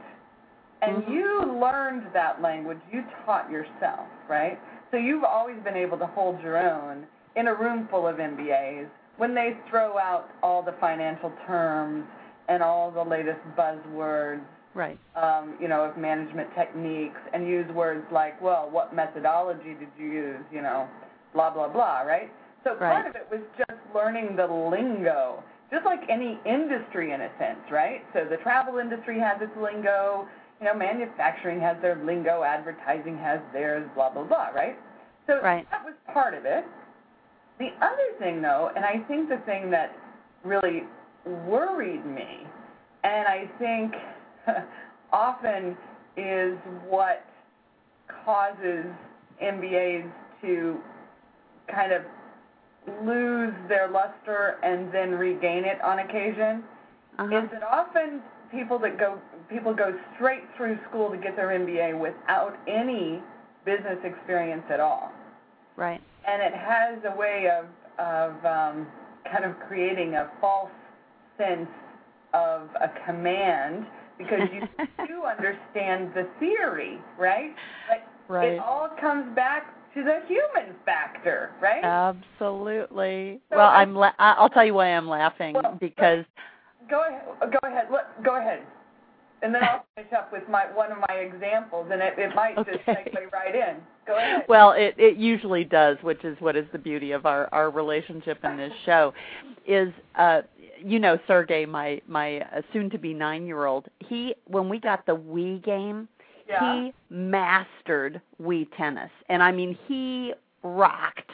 E: And
D: mm-hmm.
E: you learned that language. You taught yourself right? So you've always been able to hold your own in a room full of mbas when they throw out all the financial terms and all the latest buzzwords
D: right.
E: um, you know of management techniques and use words like well what methodology did you use you know blah blah blah right? So
D: right.
E: part of it was just learning the lingo just like any industry in a sense right? So the travel industry has its lingo you know manufacturing has their lingo advertising has theirs blah blah blah right? So
D: right.
E: that was part of it the other thing though and i think the thing that really worried me and i think often is what causes MBAs to kind of lose their luster and then regain it on occasion.
D: Uh-huh.
E: Is that often people that go people go straight through school to get their MBA without any business experience at all.
D: Right.
E: And it has a way of of um, kind of creating a false sense of a command because you do understand the theory, right? But
D: right.
E: it all comes back to the human factor, right?
D: Absolutely.
E: So
D: well, I'm. La- I'll tell you why I'm laughing
E: well,
D: because.
E: Go ahead. Go ahead. Go ahead. And then I'll finish up with my one of my examples, and it, it might
D: okay.
E: just segue right in. Go ahead.
D: Well, it it usually does, which is what is the beauty of our our relationship in this show, is uh you know Sergey, my my uh, soon to be nine year old. He when we got the Wii game,
E: yeah.
D: he mastered Wii tennis, and I mean he rocked.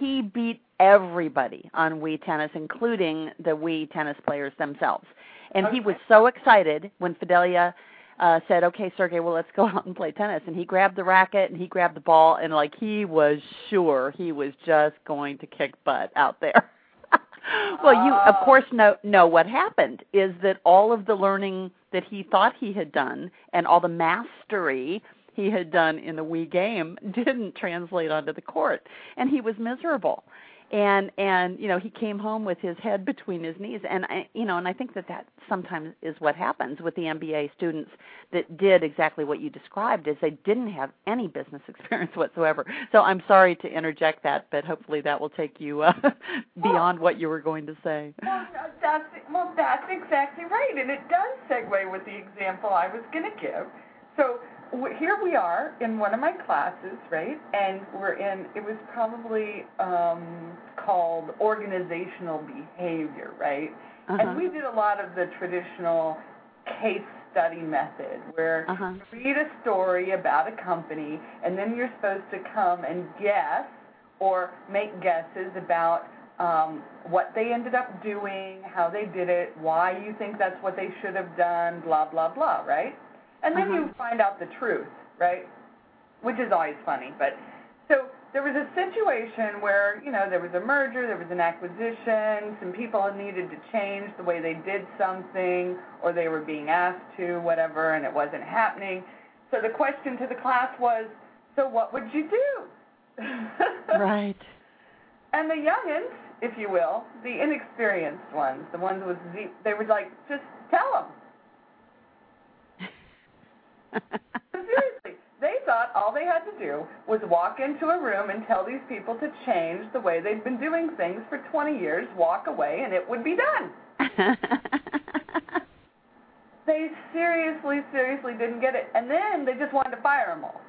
D: He beat everybody on Wii tennis, including the Wii tennis players themselves. And
E: okay.
D: he was so excited when Fidelia uh said, "Okay, Sergey, well let's go out and play tennis." And he grabbed the racket and he grabbed the ball and like he was sure he was just going to kick butt out there. well, you of
E: Oh.
D: course know know what happened is that all of the learning that he thought he had done and all the mastery he had done in the Wii game didn't translate onto the court, and he was miserable. And and you know he came home with his head between his knees, and I you know and I think that that sometimes is what happens with the MBA students that did exactly what you described, is they didn't have any business experience whatsoever. So I'm sorry to interject that, but hopefully that will take you uh, beyond what you were going to say.
E: Well, that's well, that's exactly right, and it does segue with the example I was going to give. So here we are in one of my classes, right? And we're in. It was probably um, called organizational behavior, right?
D: Uh-huh.
E: And we did a lot of the traditional case study method where
D: Uh-huh.
E: you read a story about a company and then you're supposed to come and guess or make guesses about um, what they ended up doing, how they did it, why you think that's what they should have done, blah, blah, blah, right? And then
D: Uh-huh.
E: you find out the truth, right? Which is always funny. But so there was a situation where, you know, there was a merger, there was an acquisition, some people needed to change the way they did something, or they were being asked to, whatever, and it wasn't happening. So the question to the class was, so what would you do?
D: Right.
E: And the youngins, if you will, the inexperienced ones, the ones with Z, they were like, just tell them. Seriously, they thought all they had to do was walk into a room and tell these people to change the way they'd been doing things for 20 years, walk away, and it would be done. They seriously, seriously didn't get it. And then they just wanted to fire them all.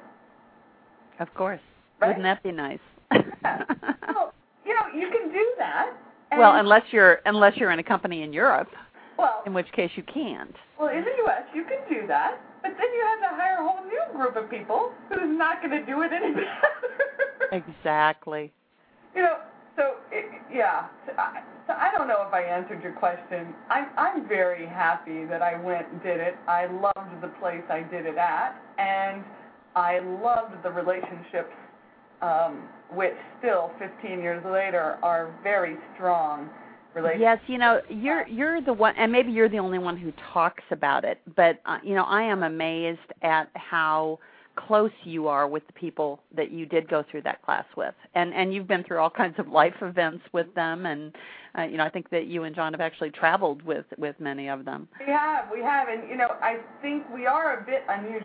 D: of course.
E: Right?
D: Wouldn't that be nice?
E: Yeah. well, you know, you can do that,
D: well, unless you're unless you're in a company in Europe.
E: Well,
D: in which case you can't.
E: Well, in the U.S. you can do that, but then you have to hire a whole new group of people who's not going to do it any better.
D: exactly.
E: You know, so it, yeah. So I, so I don't know if I answered your question. I'm I'm very happy that I went and did it. I loved the place I did it at, and I loved the relationships, um, which still 15 years later are very strong
D: Yes, you know, you're you're the one, and maybe you're the only one who talks about it. But uh, you know, I am amazed at how close you are with the people that you did go through that class with, and and you've been through all kinds of life events with them, and uh, you know, I think that you and John have actually traveled with with many of them.
E: We have, we have, and you know, I think we are a bit unusual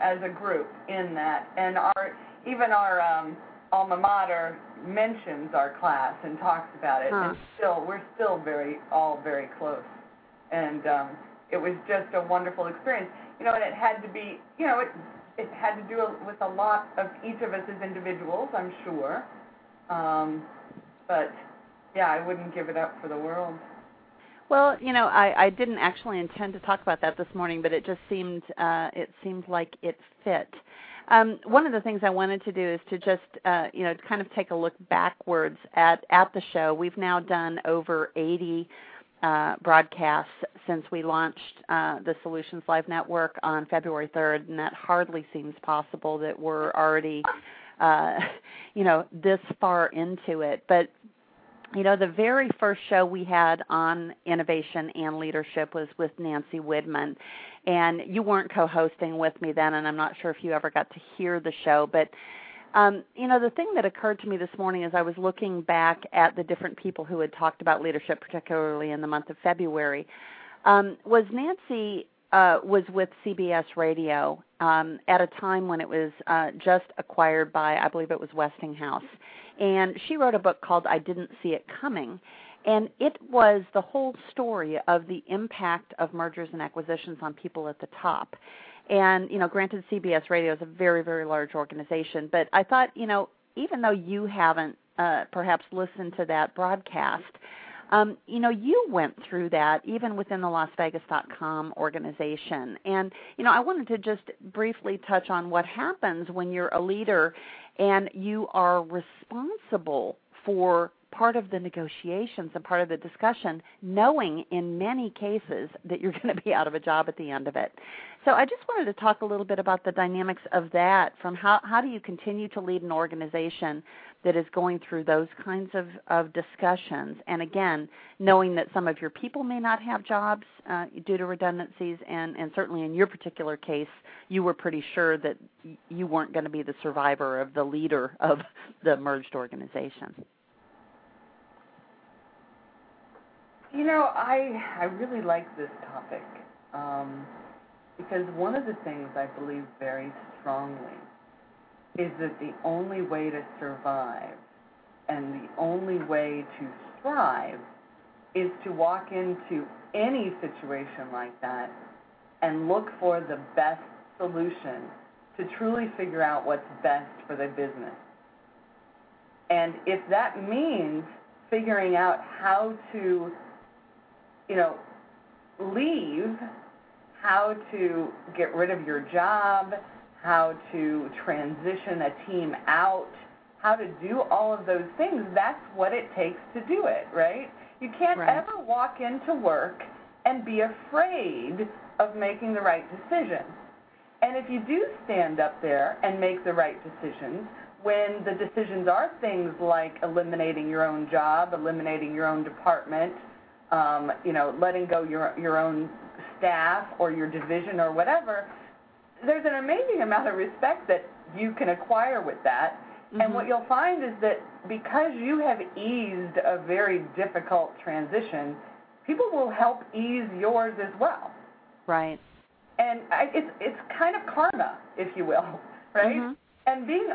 E: as a group in that, and our even our um, alma mater mentions our class and talks about it,
D: huh.
E: and still we're still very all very close, and um, it was just a wonderful experience. You know, and it had to be, you know, it it had to do with a lot of each of us as individuals, I'm sure, um, but yeah, I wouldn't give it up for the world.
D: Well, you know, I, I didn't actually intend to talk about that this morning, but it just seemed uh, it seemed like it fit. Um, one of the things I wanted to do is to just, uh, you know, kind of take a look backwards at at the show. We've now done over 80 uh, broadcasts since we launched uh, the Solutionz Live Network on February 3rd, and that hardly seems possible that we're already, uh, you know, this far into it. But you know, the very first show we had on innovation and leadership was with Nancy Widmann. And you weren't co hosting with me then, and I'm not sure if you ever got to hear the show. But, um, you know, the thing that occurred to me this morning as I was looking back at the different people who had talked about leadership, particularly in the month of February, um, was Nancy uh, was with CBS Radio um, at a time when it was uh, just acquired by, I believe it was Westinghouse. And she wrote a book called I Didn't See It Coming. And it was the whole story of the impact of mergers and acquisitions on people at the top. And, you know, granted, CBS Radio is a very, very large organization, but I thought, you know, even though you haven't uh, perhaps listened to that broadcast, um, you know, you went through that even within the Las LasVegas.com organization. And, you know, I wanted to just briefly touch on what happens when you're a leader and you are responsible for part of the negotiations and part of the discussion, knowing in many cases that you're going to be out of a job at the end of it. So I just wanted to talk a little bit about the dynamics of that from how, how do you continue to lead an organization that is going through those kinds of, of discussions. And again, knowing that some of your people may not have jobs uh, due to redundancies, and, and certainly in your particular case, you were pretty sure that you weren't going to be the survivor of the leader of the merged organization.
E: You know, I I really like this topic um, because one of the things I believe very strongly is that the only way to survive and the only way to thrive is to walk into any situation like that and look for the best solution to truly figure out what's best for the business. And if that means figuring out how to you know, leave, how to get rid of your job, how to transition a team out, how to do all of those things, that's what it takes to do it, right? You can't
D: right.
E: ever walk into work and be afraid of making the right decision. And if you do stand up there and make the right decisions, when the decisions are things like eliminating your own job, eliminating your own department, you know, letting go your your own staff or your division or whatever, there's an amazing amount of respect that you can acquire with that. Mm-hmm. And what you'll find is that because you have eased a very difficult transition, people will help ease yours as well.
D: Right.
E: And I, it's it's kind of karma, if you will, right?
D: Mm-hmm.
E: And being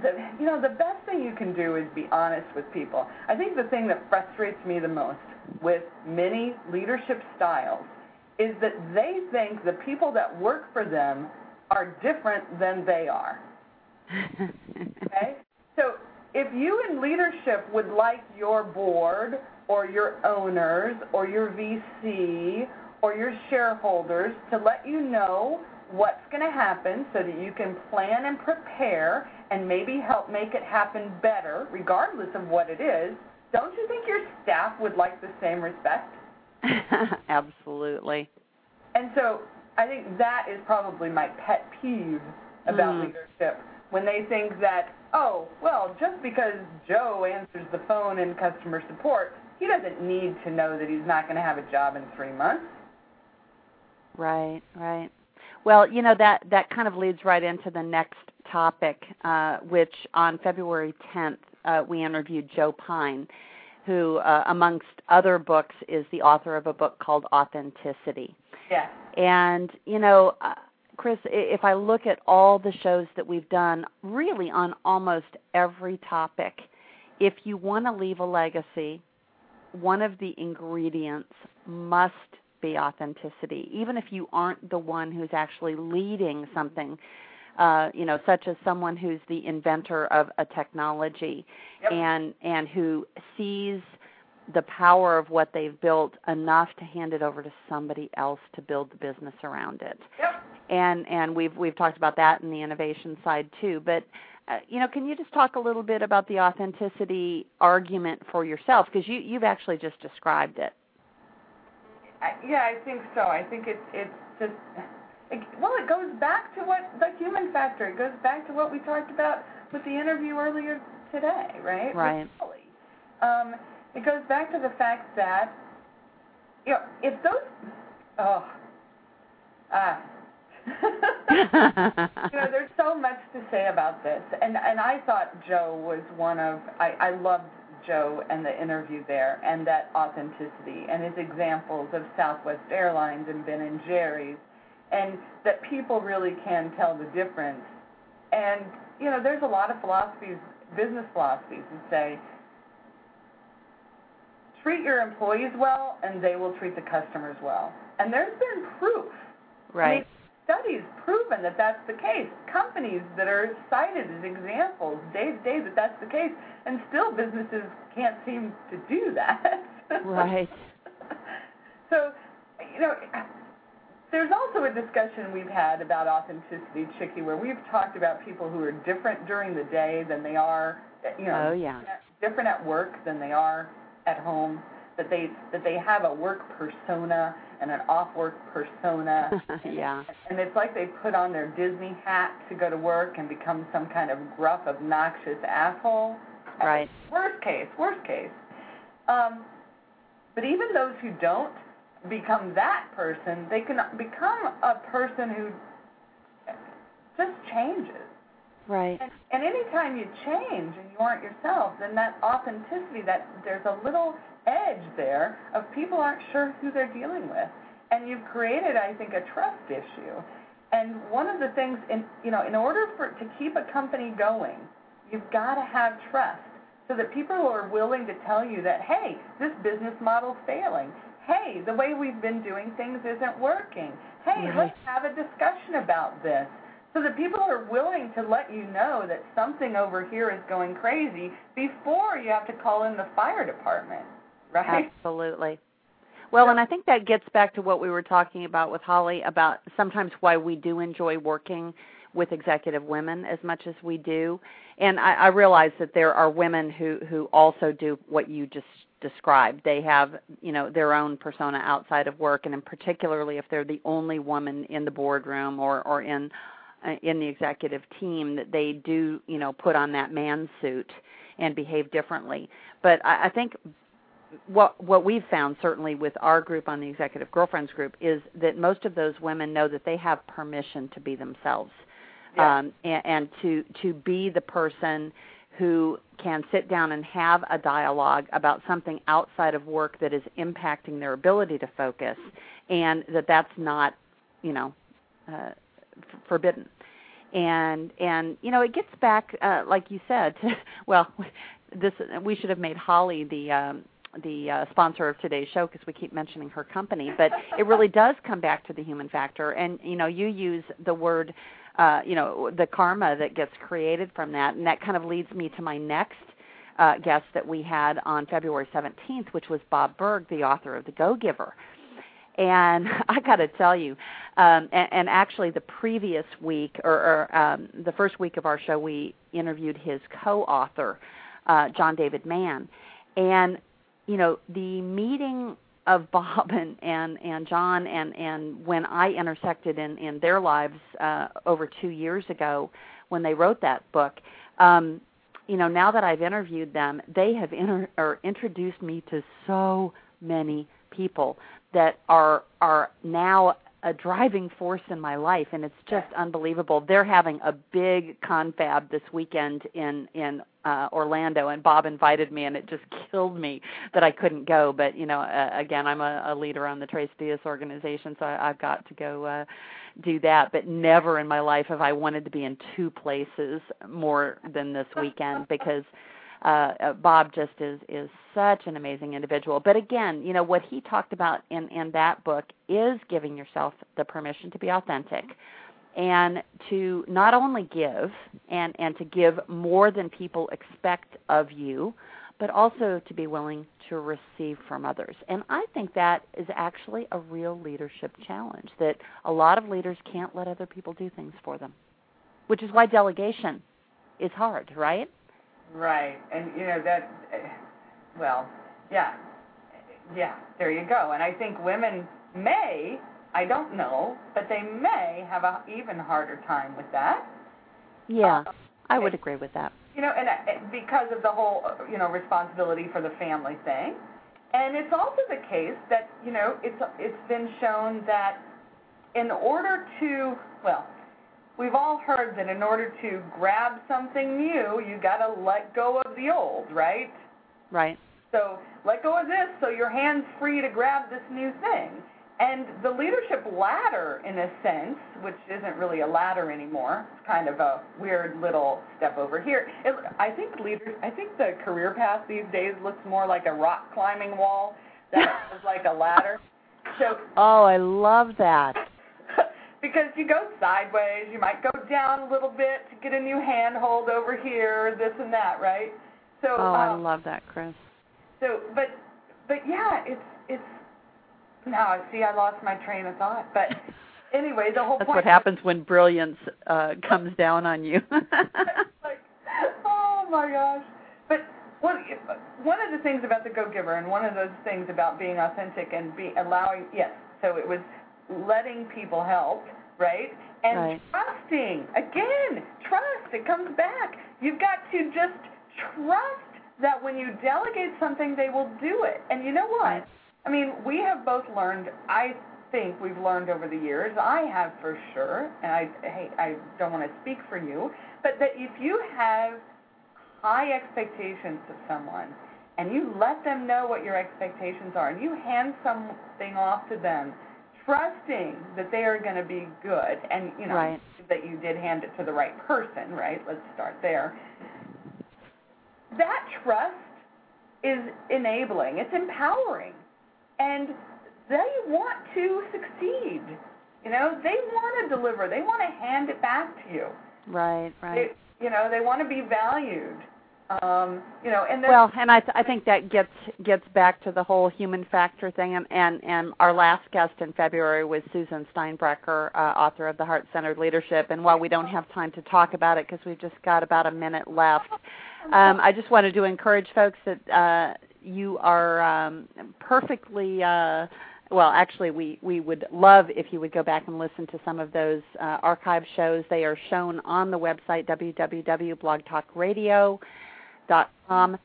E: the, you know, the best thing you can do is be honest with people. I think the thing that frustrates me the most with many leadership styles is that they think the people that work for them are different than they are. okay? So if you in leadership would like your board or your owners or your VC or your shareholders to let you know what's going to happen so that you can plan and prepare and maybe help make it happen better, regardless of what it is, don't you think your staff would like the same respect?
D: Absolutely.
E: And so I think that is probably my pet peeve about mm. leadership when they think that, oh, well, just because Joe answers the phone in customer support, he doesn't need to know that he's not going to have a job in three months.
D: Right, right. Well, you know that that kind of leads right into the next topic, uh, which on February 10th uh, we interviewed Joe Pine, who, uh, amongst other books, is the author of a book called Authenticity.
E: Yeah.
D: And you know, uh, Chris, if I look at all the shows that we've done, really on almost every topic, if you want to leave a legacy, one of the ingredients must be authenticity, even if you aren't the one who's actually leading something. Uh, you know, such as someone who's the inventor of a technology
E: yep.
D: and and who sees the power of what they've built enough to hand it over to somebody else to build the business around it.
E: Yep.
D: And and we've we've talked about that in the innovation side too. But uh, you know, can you just talk a little bit about the authenticity argument for yourself because you you've actually just described it.
E: I, yeah, I think so. I think it's it's just well, it goes back to what the human factor. It goes back to what we talked about with the interview earlier today, right?
D: Right.
E: Um, it goes back to the fact that you know if those oh ah. you know, there's so much to say about this, and and I thought Joe was one of I I loved Joe and the interview there and that authenticity and his examples of Southwest Airlines and Ben and Jerry's and that people really can tell the difference. And you know, there's a lot of philosophies, business philosophies that say treat your employees well and they will treat the customers well. And there's been proof.
D: Right. I
E: mean, studies proven that that's the case. Companies that are cited as examples day to day that that's the case, and still businesses can't seem to do that.
D: right.
E: so, you know, there's also a discussion we've had about authenticity, Chicke, where we've talked about people who are different during the day than they are, you know,
D: oh, yeah.
E: different at work than they are at home. That they that they have a work persona and an off-work persona.
D: yeah.
E: And it's like they put on their Disney hat to go to work and become some kind of gruff, obnoxious asshole.
D: Right.
E: Worst case, worst case. Um, but even those who don't become that person, they can become a person who just changes.
D: Right.
E: And, and anytime you change and you aren't yourself, then that authenticity, that there's a little edge there of people aren't sure who they're dealing with. And you've created, I think, a trust issue. And one of the things, in, you know, in order for to keep a company going, you've got to have trust so that people are willing to tell you that, hey, this business model's failing. Hey, the way we've been doing things isn't working. Hey,
D: right.
E: let's have a discussion about this so that people are willing to let you know that something over here is going crazy before you have to call in the fire department right?
D: Absolutely. Well, and I think that gets back to what we were talking about with Holly about sometimes why we do enjoy working with executive women as much as we do. And I, I realize that there are women who who also do what you just described. They have, you know, their own persona outside of work, and in particularly if they're the only woman in the boardroom or or in uh, in the executive team, that they do, you know, put on that man suit and behave differently. But I, I think what what we've found certainly with our group on the executive girlfriends group is that most of those women know that they have permission to be themselves
E: yeah.
D: um, and, and to to be the person who can sit down and have a dialogue about something outside of work that is impacting their ability to focus and that that's not you know uh, forbidden and and you know it gets back uh, like you said to, well this we should have made Holly the um, the uh, sponsor of today's show because we keep mentioning her company, but it really does come back to the human factor. And you know, you use the word, uh, you know, the karma that gets created from that, and that kind of leads me to my next uh, guest that we had on February 17th, which was Bob Burg, the author of The Go Giver. And I got to tell you, um, and, and, actually the previous week, or, or um, the first week of our show, we interviewed his co-author, uh, John David Mann, and you know the meeting of Bob and and and John and and when I intersected in in their lives uh, over two years ago when they wrote that book. Um, you know, now that I've interviewed them, they have inter- or introduced me to so many people that are are now a driving force in my life and it's just unbelievable. They're having a big confab this weekend in in uh Orlando and Bob invited me and it just killed me that I couldn't go. But you know uh, again I'm a, a leader on the Tres Dias organization so I, I've got to go uh do that. But never in my life have I wanted to be in two places more than this weekend because uh, uh, Bob just is is such an amazing individual. But again, you know what he talked about in in that book is giving yourself the permission to be authentic and to not only give and and to give more than people expect of you, but also to be willing to receive from others. And I think that is actually a real leadership challenge that a lot of leaders can't let other people do things for them. Which is why delegation is hard, right?
E: Right, and you know that. Well, yeah, yeah. There you go. And I think women may, I don't know, but they may have a even harder time with that.
D: Yeah, uh, I would agree with that.
E: You know, and uh, because of the whole, you know, responsibility for the family thing, and it's also the case that you know it's it's been shown that in order to well we've all heard that in order to grab something new, you got to let go of the old, right?
D: Right.
E: So let go of this so your hand's free to grab this new thing. And the leadership ladder, in a sense, which isn't really a ladder anymore, it's kind of a weird little step over here. It, I think leaders, I think the career path these days looks more like a rock climbing wall than it does like a ladder. So.
D: Oh, I love that
E: because you go sideways, you might go down a little bit to get a new handhold over here, this and that, right?
D: So Oh, um, I love that, Chris.
E: So, but but yeah, it's it's now see I lost my train of thought, but anyway, the whole
D: That's
E: point
D: what happens when brilliance uh comes down on you.
E: like, oh my gosh. But one one of the things about the go giver and one of those things about being authentic and be allowing yes, so it was letting people help, right? And
D: right.
E: trusting. Again, trust. It comes back. You've got to just trust that when you delegate something, they will do it. And you know what?
D: Right.
E: I mean, we have both learned, I think we've learned over the years, I have for sure, and I hey, I don't want to speak for you, but that if you have high expectations of someone and you let them know what your expectations are and you hand something off to them trusting that they are going to be good and you know
D: right.
E: that you did hand it to the right person right? Let's start there. That trust is enabling. It's empowering. And they want to succeed. You know they want to deliver. They want to hand it back to you.
D: Right right.
E: They, you know they want to be valued um, you know, and
D: well, and I th- I think that gets gets back to the whole human factor thing, and and, and our last guest in February was Susan Steinbrecher, uh, author of the Heart Centered Leadership. And while we don't have time to talk about it because we've just got about a minute left, um, I just wanted to encourage folks that uh, you are um, perfectly. Uh, well, actually, we, we would love if you would go back and listen to some of those uh, archive shows. They are shown on the website www.blogtalkradio.com com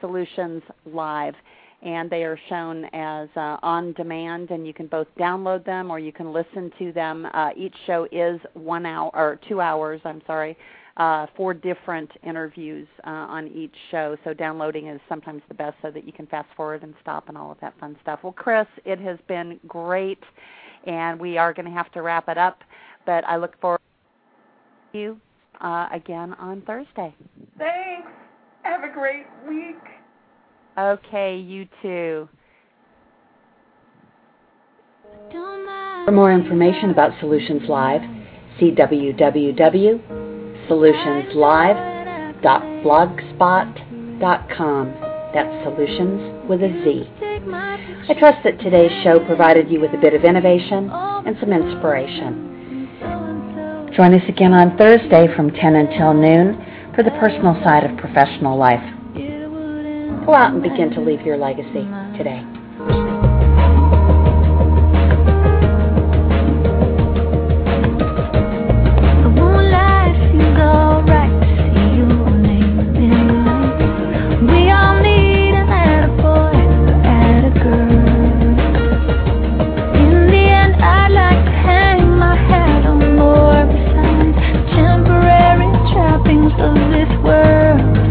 D: solutions live. And they are shown as uh, on demand and you can both download them or you can listen to them. Uh, each show is one hour or two hours i'm sorry uh, four different interviews uh, on each show. So downloading is sometimes the best so that you can fast forward and stop and all of that fun stuff. Well chris it has been great and we are going to have to wrap it up but i look forward to you uh, again on Thursday.
E: Thanks. Have a great week.
D: Okay, you too.
C: For more information about Solutionz Live, see www.solutionslive.com. solutions.blogspot.com. That's solutions with a Z. I trust that today's show provided you with a bit of innovation and some inspiration. Join us again on Thursday from 10 until noon for the personal side of professional life. Go out and begin to leave your legacy today. of this world.